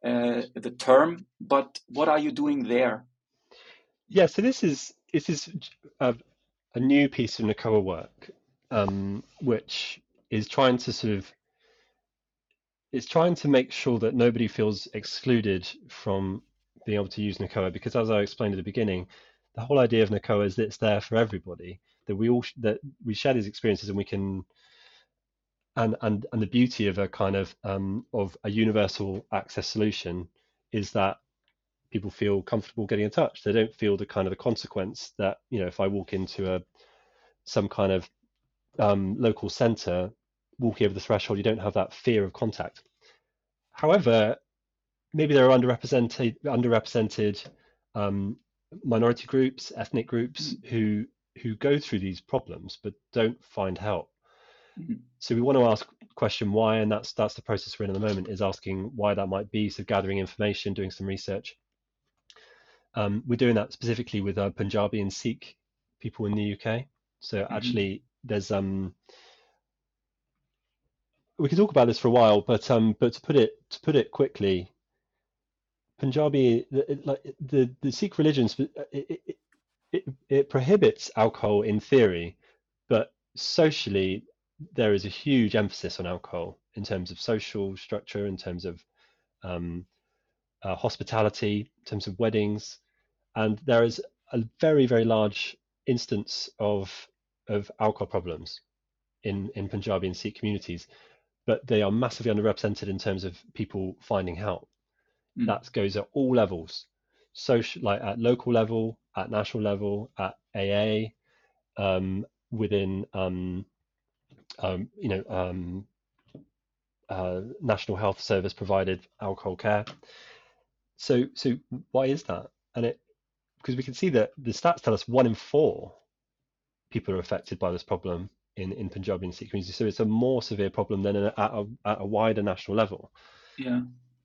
uh, the term, but what are you doing there? Yeah, so this is this is a, a new piece of NACOA work, um, which is trying to sort of it's trying to make sure that nobody feels excluded from being able to use NACOA because as I explained at the beginning, the whole idea of NACOA is that it's there for everybody, that we all that we share these experiences and we can and and and the beauty of a kind of um, of a universal access solution is that people feel comfortable getting in touch. They don't feel the kind of the consequence that you know if I walk into a some kind of um, local centre, walking over the threshold, you don't have that fear of contact. However, maybe there are underrepresented underrepresented um, minority groups, ethnic groups mm-hmm. who who go through these problems but don't find help. Mm-hmm. So we want to ask question why, and that's that's the process we're in at the moment is asking why that might be. So gathering information, doing some research, um, we're doing that specifically with uh, Punjabi and Sikh people in the UK. So mm-hmm. actually, there's um, we could talk about this for a while, but um, but to put it to put it quickly, Punjabi, the, like the the Sikh religion, it, it, it, it prohibits alcohol in theory, but socially there is a huge emphasis on alcohol in terms of social structure, in terms of um, uh, hospitality, in terms of weddings, and there is a very very large instance of of alcohol problems in in Punjabi and Sikh communities, but they are massively underrepresented in terms of people finding help. Mm. That goes at all levels, social like at local level, at national level, at AA, um, within um, um, you know um, uh, National Health Service provided alcohol care. So so why is that? And it because we can see that the stats tell us one in four people are affected by this problem in, in Punjabi and Sikh communities. So it's a more severe problem than at a, at a wider national level. Yeah.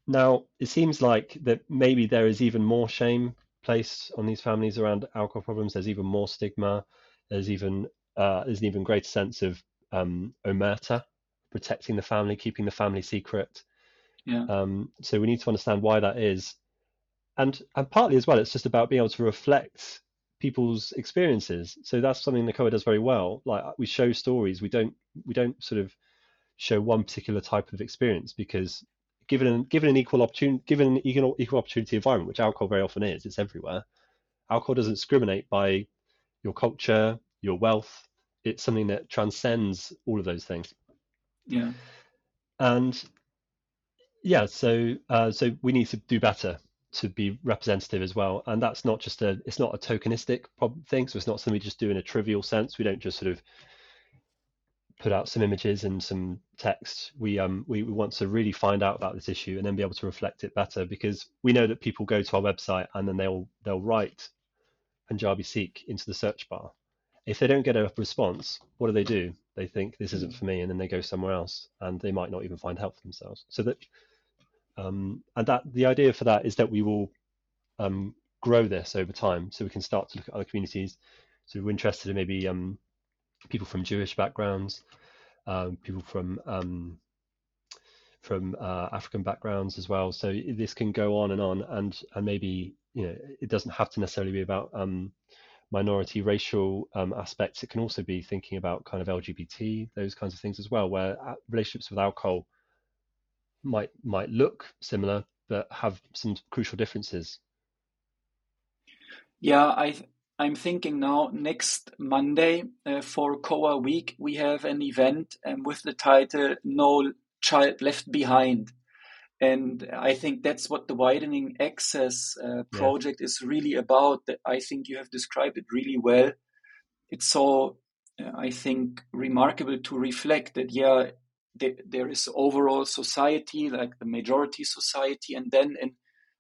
Now, it seems like that maybe there is even more shame placed on these families around alcohol problems. There's even more stigma. There's even uh, there's an even greater sense of um, omerta, protecting the family, keeping the family secret. Yeah. Um, so we need to understand why that is, and and partly as well, it's just about being able to reflect people's experiences. So that's something the COA does very well. Like we show stories, we don't we don't sort of show one particular type of experience because given an given an equal opportunity given an equal, equal opportunity environment, which alcohol very often is, it's everywhere. Alcohol doesn't discriminate by your culture, your wealth. It's something that transcends all of those things. Yeah. And yeah, so uh, so we need to do better to be representative as well, and that's not just a it's not a tokenistic thing. So it's not something we just do in a trivial sense. We don't just sort of put out some images and some text. We um we, we want to really find out about this issue and then be able to reflect it better because we know that people go to our website and then they'll they'll write Punjabi Sikh into the search bar. If they don't get a response, what do they do? They think this isn't for me, and then they go somewhere else, and they might not even find help for themselves. So that, um, and that the idea for that is that we will um, grow this over time, so we can start to look at other communities. So we're interested in maybe um, people from Jewish backgrounds, um, people from um, from uh, African backgrounds as well. So this can go on and on, and and maybe you know it doesn't have to necessarily be about um, minority racial um, aspects. It can also be thinking about kind of LGBT, those kinds of things as well, where uh, relationships with alcohol might might look similar but have some crucial differences. Yeah, I I'm thinking now next Monday uh, for COA Week, we have an event um, with the title No Child Left Behind. And I think that's what the widening access uh, project yeah. is really about. That I think you have described it really well. It's so, uh, I think, remarkable to reflect that, yeah, th- there is overall society, like the majority society, and then in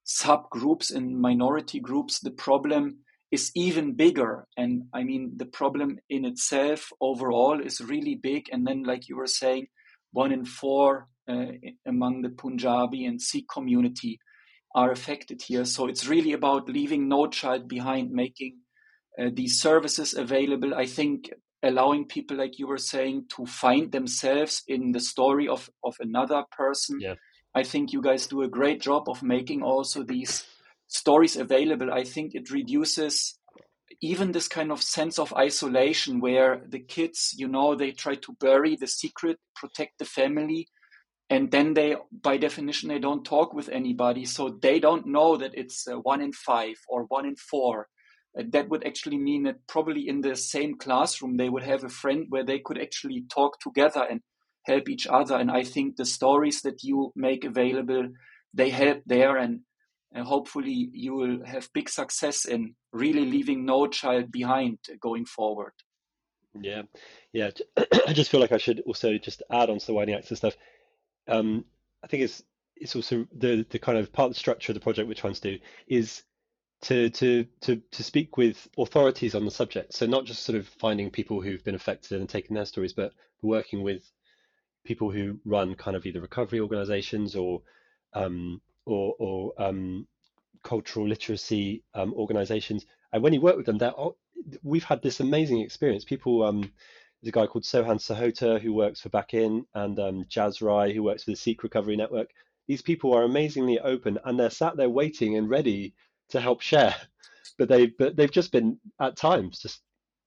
subgroups, in minority groups, the problem is even bigger. And I mean, the problem in itself overall is really big. And then, like you were saying, one in four uh, among the Punjabi and Sikh community are affected here. So it's really about leaving no child behind, making uh, these services available. I think allowing people, like you were saying, to find themselves in the story of, of another person. Yeah. I think you guys do a great job of making also these stories available, I think it reduces even this kind of sense of isolation where the kids, you know, they try to bury the secret, protect the family, and then they, by definition, they don't talk with anybody. So they don't know that it's uh, one in five or one in four. Uh, that would actually mean that probably in the same classroom, they would have a friend where they could actually talk together and help each other. And I think the stories that you make available, they help there. And and hopefully you will have big success in really leaving no child behind going forward. Yeah, yeah. I just feel like I should also just add on to the widening access stuff. Um, I think it's it's also the the kind of part of the structure of the project we're trying to do is to to to to speak with authorities on the subject. So not just sort of finding people who've been affected and taking their stories, but working with people who run kind of either recovery organizations or um, or, or um, cultural literacy um, organizations. And when you work with them, they're, we've had this amazing experience. People, um, there's a guy called Sohan Sahota who works for BAC-IN, and um, Jazz Rai who works for the Sikh Recovery Network. These people are amazingly open, and they're sat there waiting and ready to help share. But they but they've just been at times just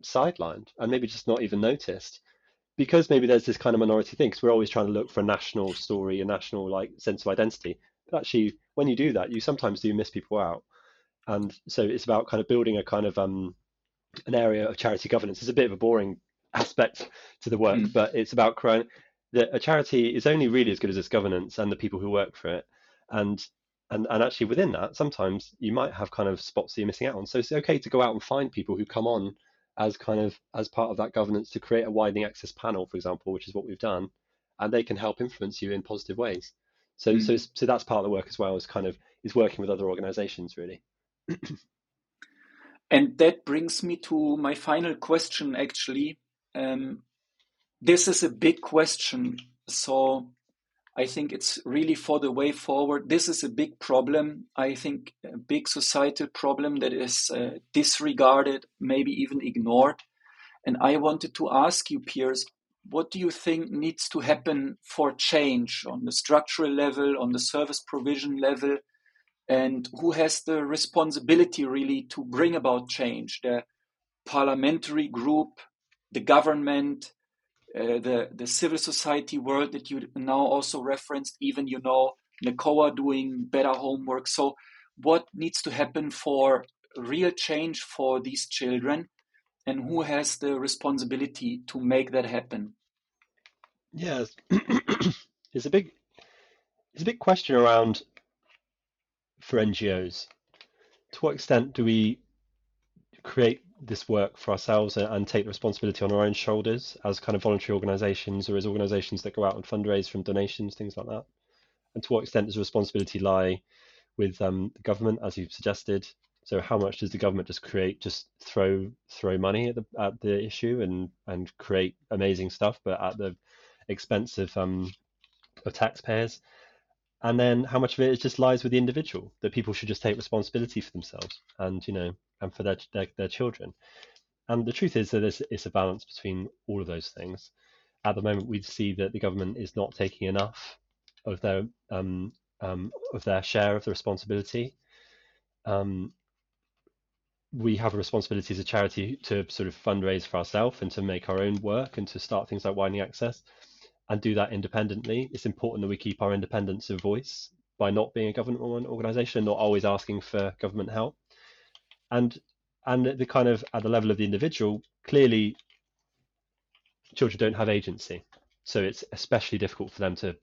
sidelined and maybe just not even noticed because maybe there's this kind of minority thing because we're always trying to look for a national story a national like sense of identity but actually, when you do that, you sometimes do miss people out. And so it's about kind of building a kind of um, an area of charity governance. It's a bit of a boring aspect to the work, mm. but it's about crying that a charity is only really as good as its governance and the people who work for it. And and and actually within that, sometimes you might have kind of spots that you're missing out on. So it's okay to go out and find people who come on as kind of as part of that governance to create a widening access panel, for example, which is what we've done, and they can help influence you in positive ways. So, mm. so, so that's part of the work as well. Is kind of is working with other organisations really. and that brings me to my final question. Actually, um, this is a big question. So I think it's really for the way forward. This is a big problem. I think a big societal problem that is uh, disregarded, maybe even ignored. And I wanted to ask you, Piers, what do you think needs to happen for change on the structural level, on the service provision level, and who has the responsibility really to bring about change? The parliamentary group, the government, uh, the the civil society world that you now also referenced, even you know NACOA doing better homework. So, what needs to happen for real change for these children? and who has the responsibility to make that happen? Yeah, it's a big it's a big question around for NGOs. To what extent do we create this work for ourselves and take the responsibility on our own shoulders as kind of voluntary organizations or as organizations that go out and fundraise from donations, things like that? And to what extent does responsibility lie with um, the government, as you've suggested, so how much does the government just create, just throw throw money at the at the issue and and create amazing stuff, but at the expense of um of taxpayers? And then how much of it just lies with the individual that people should just take responsibility for themselves and you know and for their their, their children. And the truth is that it's, it's a balance between all of those things. At the moment, we see that the government is not taking enough of their um, um, of their share of the responsibility. Um, we have a responsibility as a charity to sort of fundraise for ourselves and to make our own work and to start things like widening access and do that independently. It's important that we keep our independence of voice by not being a government organization, not always asking for government help. And and the kind of at the level of the individual, clearly children don't have agency. So it's especially difficult for them to,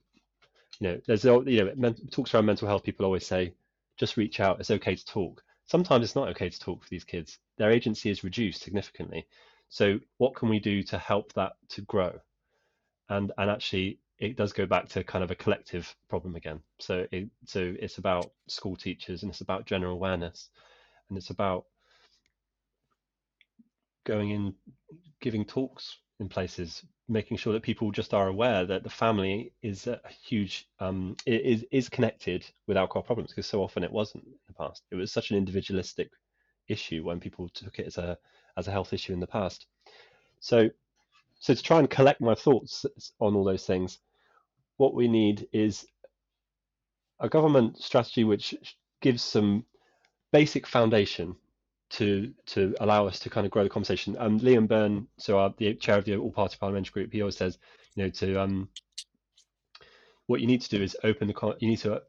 you know, there's you know, talks around mental health, people always say, just reach out, it's okay to talk sometimes it's not okay to talk for these kids. Their agency is reduced significantly. So what can we do to help that to grow? And and actually it does go back to kind of a collective problem again. So it so it's about school teachers and it's about general awareness and it's about going in giving talks in places making sure that people just are aware that the family is a huge um, is is connected with alcohol problems because so often it wasn't in the past. It was such an individualistic issue when people took it as a as a health issue in the past. So so to try and collect my thoughts on all those things, what we need is a government strategy which gives some basic foundation to to allow us to kind of grow the conversation. Um, Liam Byrne, so our, the chair of the All Party Parliamentary Group, he always says, you know, to um, what you need to do is open the you need to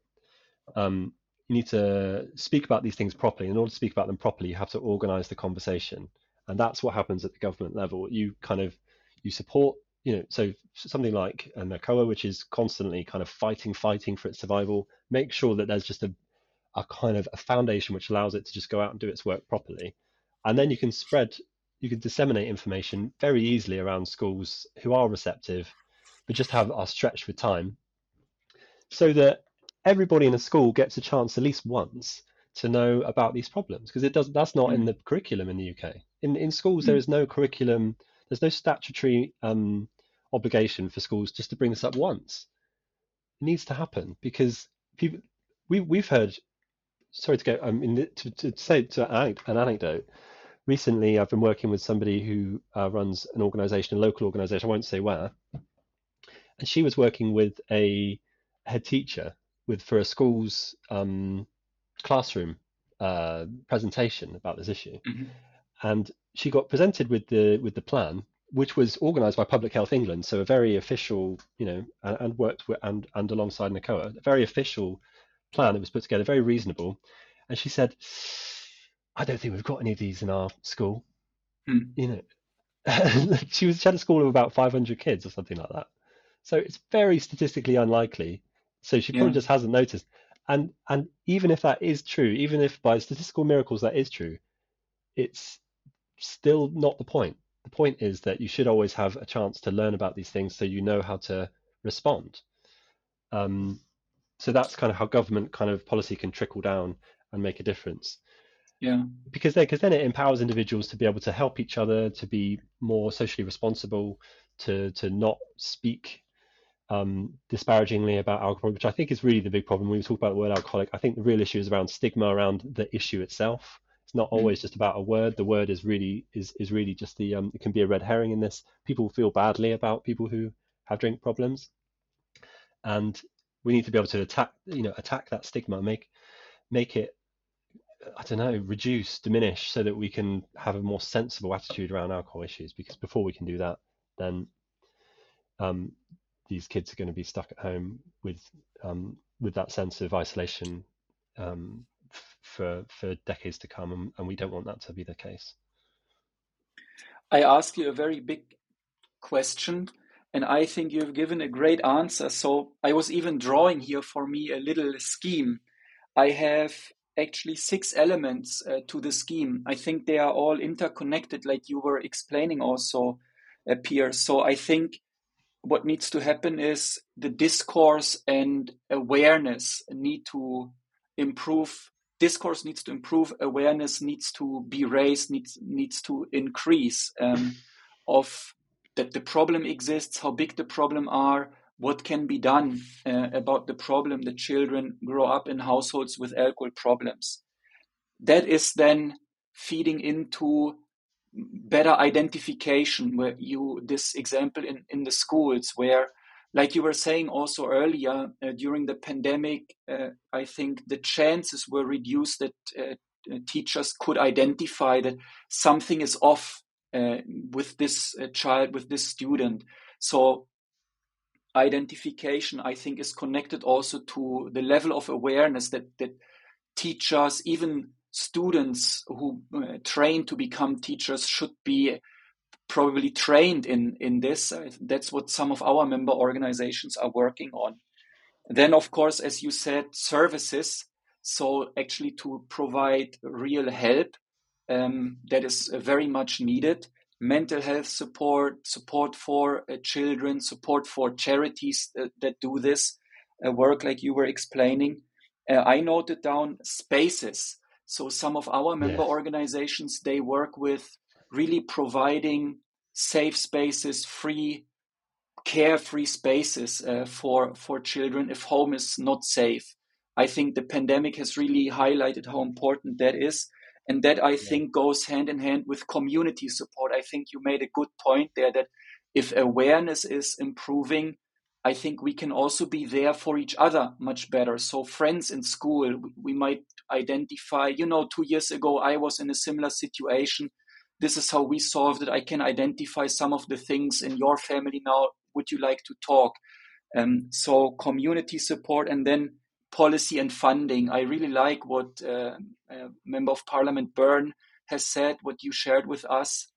um, you need to speak about these things properly. In order to speak about them properly, you have to organise the conversation, and that's what happens at the government level. You kind of you support, you know, so something like a NACOA, which is constantly kind of fighting, fighting for its survival. Make sure that there's just a a kind of a foundation which allows it to just go out and do its work properly. And then you can spread, you can disseminate information very easily around schools who are receptive, but just have are stretched with time, so that everybody in a school gets a chance at least once to know about these problems because it does that's not mm. in the curriculum in the UK. In in schools mm. there is no curriculum, there's no statutory um, obligation for schools just to bring this up once. It needs to happen because people we we've heard sorry to go. I mean, to, to say to an anecdote. Recently, I've been working with somebody who uh, runs an organisation, a local organisation. I won't say where, and she was working with a head teacher with for a school's um, classroom uh, presentation about this issue, mm-hmm. And she got presented with the with the plan, which was organised by Public Health England, so a very official, you know, and, and worked with and and alongside NACOA, a very official plan that was put together, very reasonable. And she said, I don't think we've got any of these in our school. Hmm. You know, she was she had a school of about 500 kids or something like that. So it's very statistically unlikely. So she probably yeah. just hasn't noticed. And and even if that is true, even if by statistical miracles that is true, it's still not the point. The point is that you should always have a chance to learn about these things so you know how to respond. Um, so that's kind of how government kind of policy can trickle down and make a difference. Yeah. Because then, because then it empowers individuals to be able to help each other, to be more socially responsible, to to not speak um, disparagingly about alcohol, which I think is really the big problem. When we talk about the word alcoholic, I think the real issue is around stigma around the issue itself. It's not always just about a word. The word is really is is really just the um, it can be a red herring in this. People feel badly about people who have drink problems, and we need to be able to attack you know attack that stigma, make make it I don't know reduce, diminish, so that we can have a more sensible attitude around alcohol issues. Because before we can do that, then um, these kids are going to be stuck at home with um, with that sense of isolation um, for for decades to come, and, and we don't want that to be the case. I ask you a very big question, and I think you have given a great answer. So I was even drawing here for me a little scheme. I have actually six elements uh, to the scheme. I think they are all interconnected, like you were explaining also, uh, Piers. So I think what needs to happen is the discourse and awareness need to improve discourse needs to improve awareness needs to be raised needs needs to increase um, of that the problem exists how big the problem are what can be done uh, about the problem that children grow up in households with alcohol problems. That is then feeding into better identification where you this example in, in the schools where like you were saying also earlier uh, during the pandemic uh, i think the chances were reduced that uh, uh teachers could identify that something is off uh, with this uh, child with this student. So identification i think is connected also to the level of awareness that that teachers even students who train to become teachers should be probably trained in in this. that's what some of our member organizations are working on. Then, of course, as you said, services. So actually, to provide real help um, that is uh, very much needed. Mental health support, support for uh, children, support for charities that, that do this uh, work, like you were explaining. Uh, I noted down spaces so some of our member organizations they work with really providing safe spaces, free, carefree spaces uh, for for children if home is not safe. I think the pandemic has really highlighted how important that is. And that I yeah. think goes hand in hand with community support. I think you made a good point there that if awareness is improving, I think we can also be there for each other much better. So, friends in school, we might identify, you know, two years ago, I was in a similar situation. This is how we solved it. I can identify some of the things in your family now. Would you like to talk? Um, so, community support and then policy and funding. I really like what uh, uh, Member of Parliament Byrne has said, what you shared with us.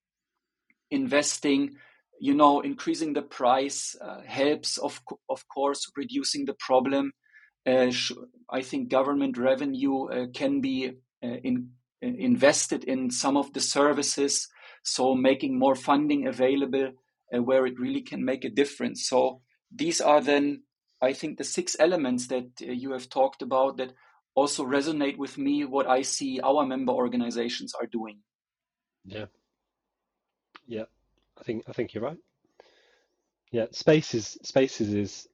Investing you know, increasing the price uh, helps, of, of course, reducing the problem. Uh, I think government revenue uh, can be uh, in, invested in some of the services, so making more funding available uh, where it really can make a difference. So these are then, I think, the six elements that you have talked about that also resonate with me. What I see our member organizations are doing. Yeah. Yeah. I think I think you're right. Yeah, spaces spaces is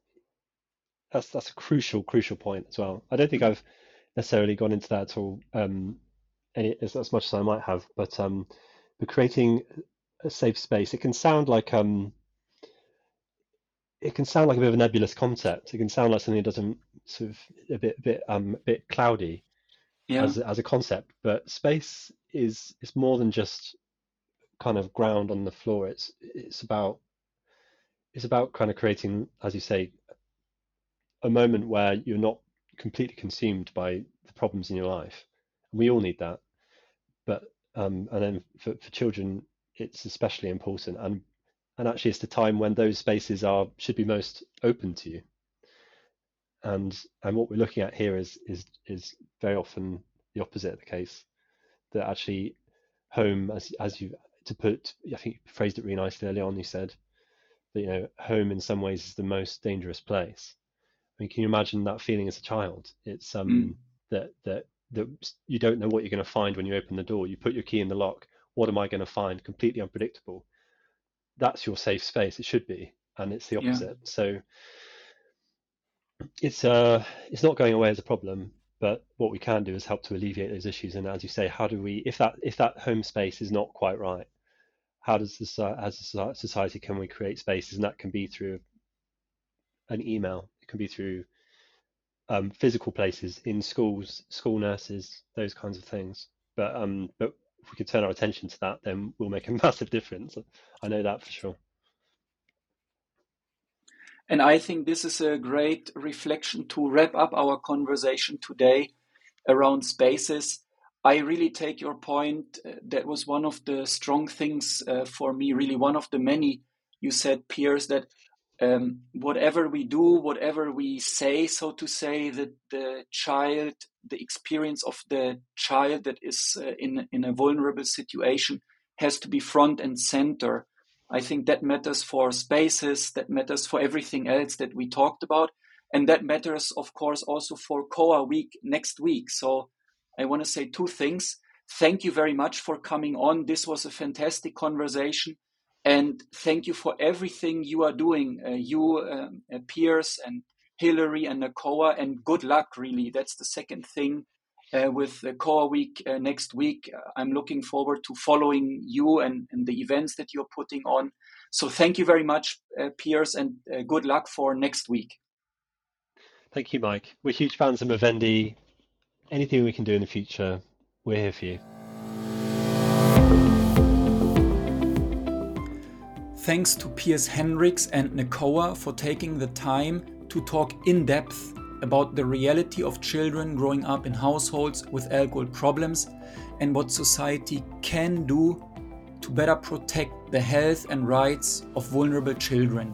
that's that's a crucial crucial point as well. I don't think I've necessarily gone into that at all um, any as, as much as I might have, but um, but creating a safe space, it can sound like um, it can sound like a bit of a nebulous concept. It can sound like something that doesn't sort of a bit a bit um a bit cloudy yeah. as as a concept, but space is is more than just kind of ground on the floor. It's it's about it's about kind of creating, as you say, a moment where you're not completely consumed by the problems in your life. We all need that, but um, and then for, for children, it's especially important. And and actually, it's the time when those spaces are should be most open to you. And and what we're looking at here is is is very often the opposite of the case. That actually, home, as as you to put, I think you phrased it really nicely early on. You said that you know home in some ways is the most dangerous place. I mean, can you imagine that feeling as a child? It's um mm. that that that you don't know what you're going to find when you open the door. You put your key in the lock. What am I going to find? Completely unpredictable. That's your safe space. It should be, and it's the opposite. Yeah. So it's uh it's not going away as a problem, but what we can do is help to alleviate those issues. And as you say, how do we, if that if that home space is not quite right, how does this uh, as a society can we create spaces? And that can be through an email. It can be through um, physical places in schools, school nurses, those kinds of things. But um, but if we could turn our attention to that, then we'll make a massive difference. I know that for sure. And I think this is a great reflection to wrap up our conversation today around spaces. I really take your point. Uh, that was one of the strong things uh, for me, really, one of the many you said, Piers, that um, whatever we do, whatever we say, so to say, that the child, the experience of the child that is uh, in, in a vulnerable situation has to be front and center. I think that matters for spaces, that matters for everything else that we talked about. And that matters, of course, also for COA week next week. So I want to say two things. Thank you very much for coming on. This was a fantastic conversation. And thank you for everything you are doing, uh, you, um, uh, Piers, and Hilary, and COA. And good luck, really. That's the second thing uh, with the COA week uh, next week. Uh, I'm looking forward to following you and, and, the events that you're putting on. So thank you very much, uh, Piers, and good luck for next week. Thank you, Maik. We're huge fans of Movendi. Anything we can do in the future, we're here for you. Thanks to Piers Hendricks and NACOA for taking the time to talk in depth about the reality of children growing up in households with alcohol problems and what society can do to better protect the health and rights of vulnerable children.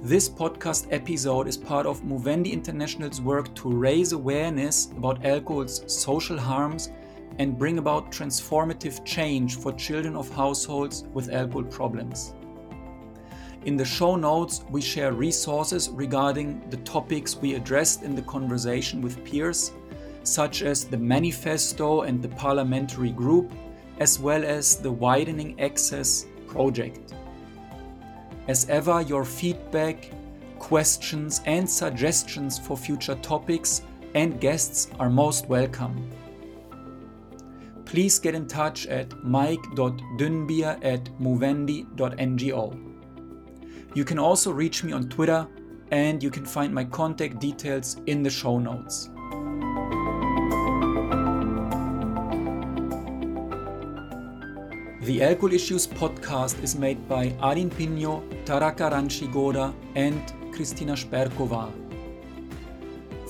This podcast episode is part of Movendi International's work to raise awareness about alcohol's social harms and bring about transformative change for children of households with alcohol problems. In the show notes, we share resources regarding the topics we addressed in the conversation with Piers, such as the manifesto and the parliamentary group, as well as the Widening Access project. As ever, your feedback, questions, and suggestions for future topics and guests are most welcome. Please get in touch at maik.dünnbier at movendi.ngo. You can also reach me on Twitter, and you can find my contact details in the show notes. The Alcohol Issues podcast is made by Arin Pino, Taraka Ranchigoda, and Kristina Sperkova.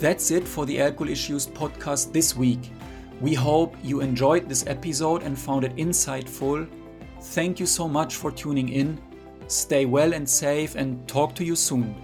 That's it for the Alcohol Issues podcast this week. We hope you enjoyed this episode and found it insightful. Thank you so much for tuning in Stay well and safe and talk to you soon.